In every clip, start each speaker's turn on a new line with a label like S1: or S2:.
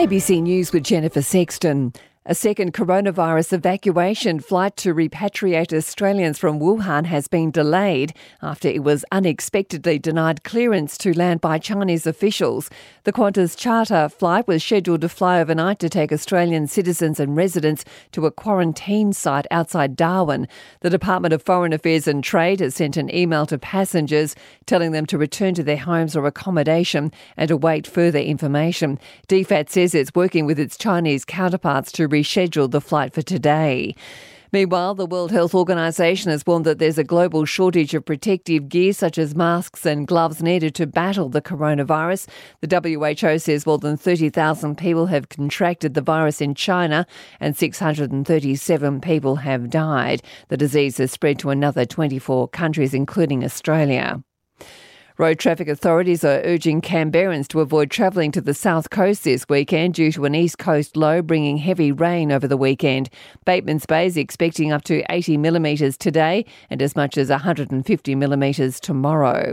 S1: ABC News with Jennifer Sexton. A second coronavirus evacuation flight to repatriate Australians from Wuhan has been delayed after it was unexpectedly denied clearance to land by Chinese officials. The Qantas charter flight was scheduled to fly overnight to take Australian citizens and residents to a quarantine site outside Darwin. The Department of Foreign Affairs and Trade has sent an email to passengers telling them to return to their homes or accommodation and await further information. DFAT says it's working with its Chinese counterparts to rescheduled the flight for today. Meanwhile, the World Health Organization has warned that there's a global shortage of protective gear such as masks and gloves needed to battle the coronavirus. The WHO says more than 30,000 people have contracted the virus in China and 637 people have died. The disease has spread to another 24 countries, including Australia. Road traffic authorities are urging Canberrans to avoid travelling to the south coast this weekend due to an east coast low bringing heavy rain over the weekend. Batemans Bay is expecting up to 80 millimetres today and as much as 150 millimetres tomorrow.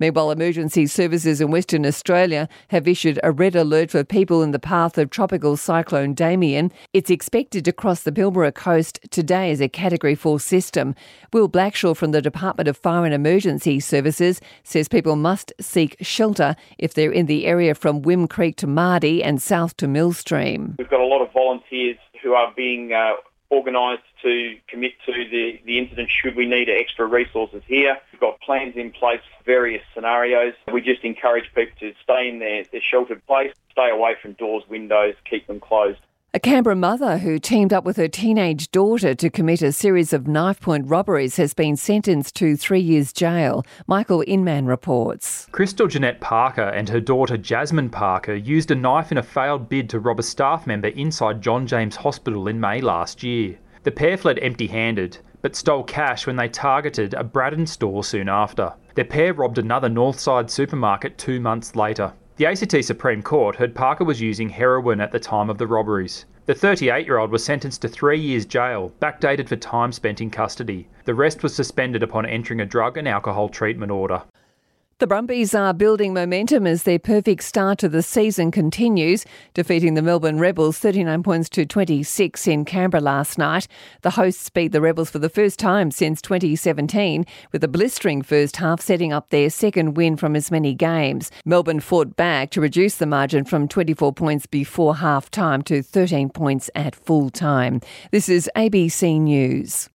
S1: Meanwhile, emergency services in Western Australia have issued a red alert for people in the path of tropical cyclone Damien. It's expected to cross the Pilbara coast today as a Category 4 system. Will Blackshaw from the Department of Fire and Emergency Services says people people must seek shelter if they're in the area from Whim Creek to Mardie and south to Millstream.
S2: We've got a lot of volunteers who are being uh, organised to commit to the, the incident should we need extra resources here. We've got plans in place for various scenarios. We just encourage people to stay in their, their sheltered place, stay away from doors, windows, keep them closed.
S1: A Canberra mother who teamed up with her teenage daughter to commit a series of knife point robberies has been sentenced to three years jail. Michael Inman reports.
S3: Crystal Jeanette Parker and her daughter Jasmine Parker used a knife in a failed bid to rob a staff member inside John James Hospital in May last year. The pair fled empty handed, but stole cash when they targeted a Braddon store soon after. Their pair robbed another Northside supermarket two months later. The ACT Supreme Court heard Parker was using heroin at the time of the robberies. The 38 year old was sentenced to three years jail, backdated for time spent in custody. The rest was suspended upon entering a drug and alcohol treatment order.
S1: The Brumbies are building momentum as their perfect start to the season continues, defeating the Melbourne Rebels 39 points to 26 in Canberra last night. The hosts beat the Rebels for the first time since 2017, with a blistering first half setting up their second win from as many games. Melbourne fought back to reduce the margin from 24 points before half time to 13 points at full time. This is ABC News.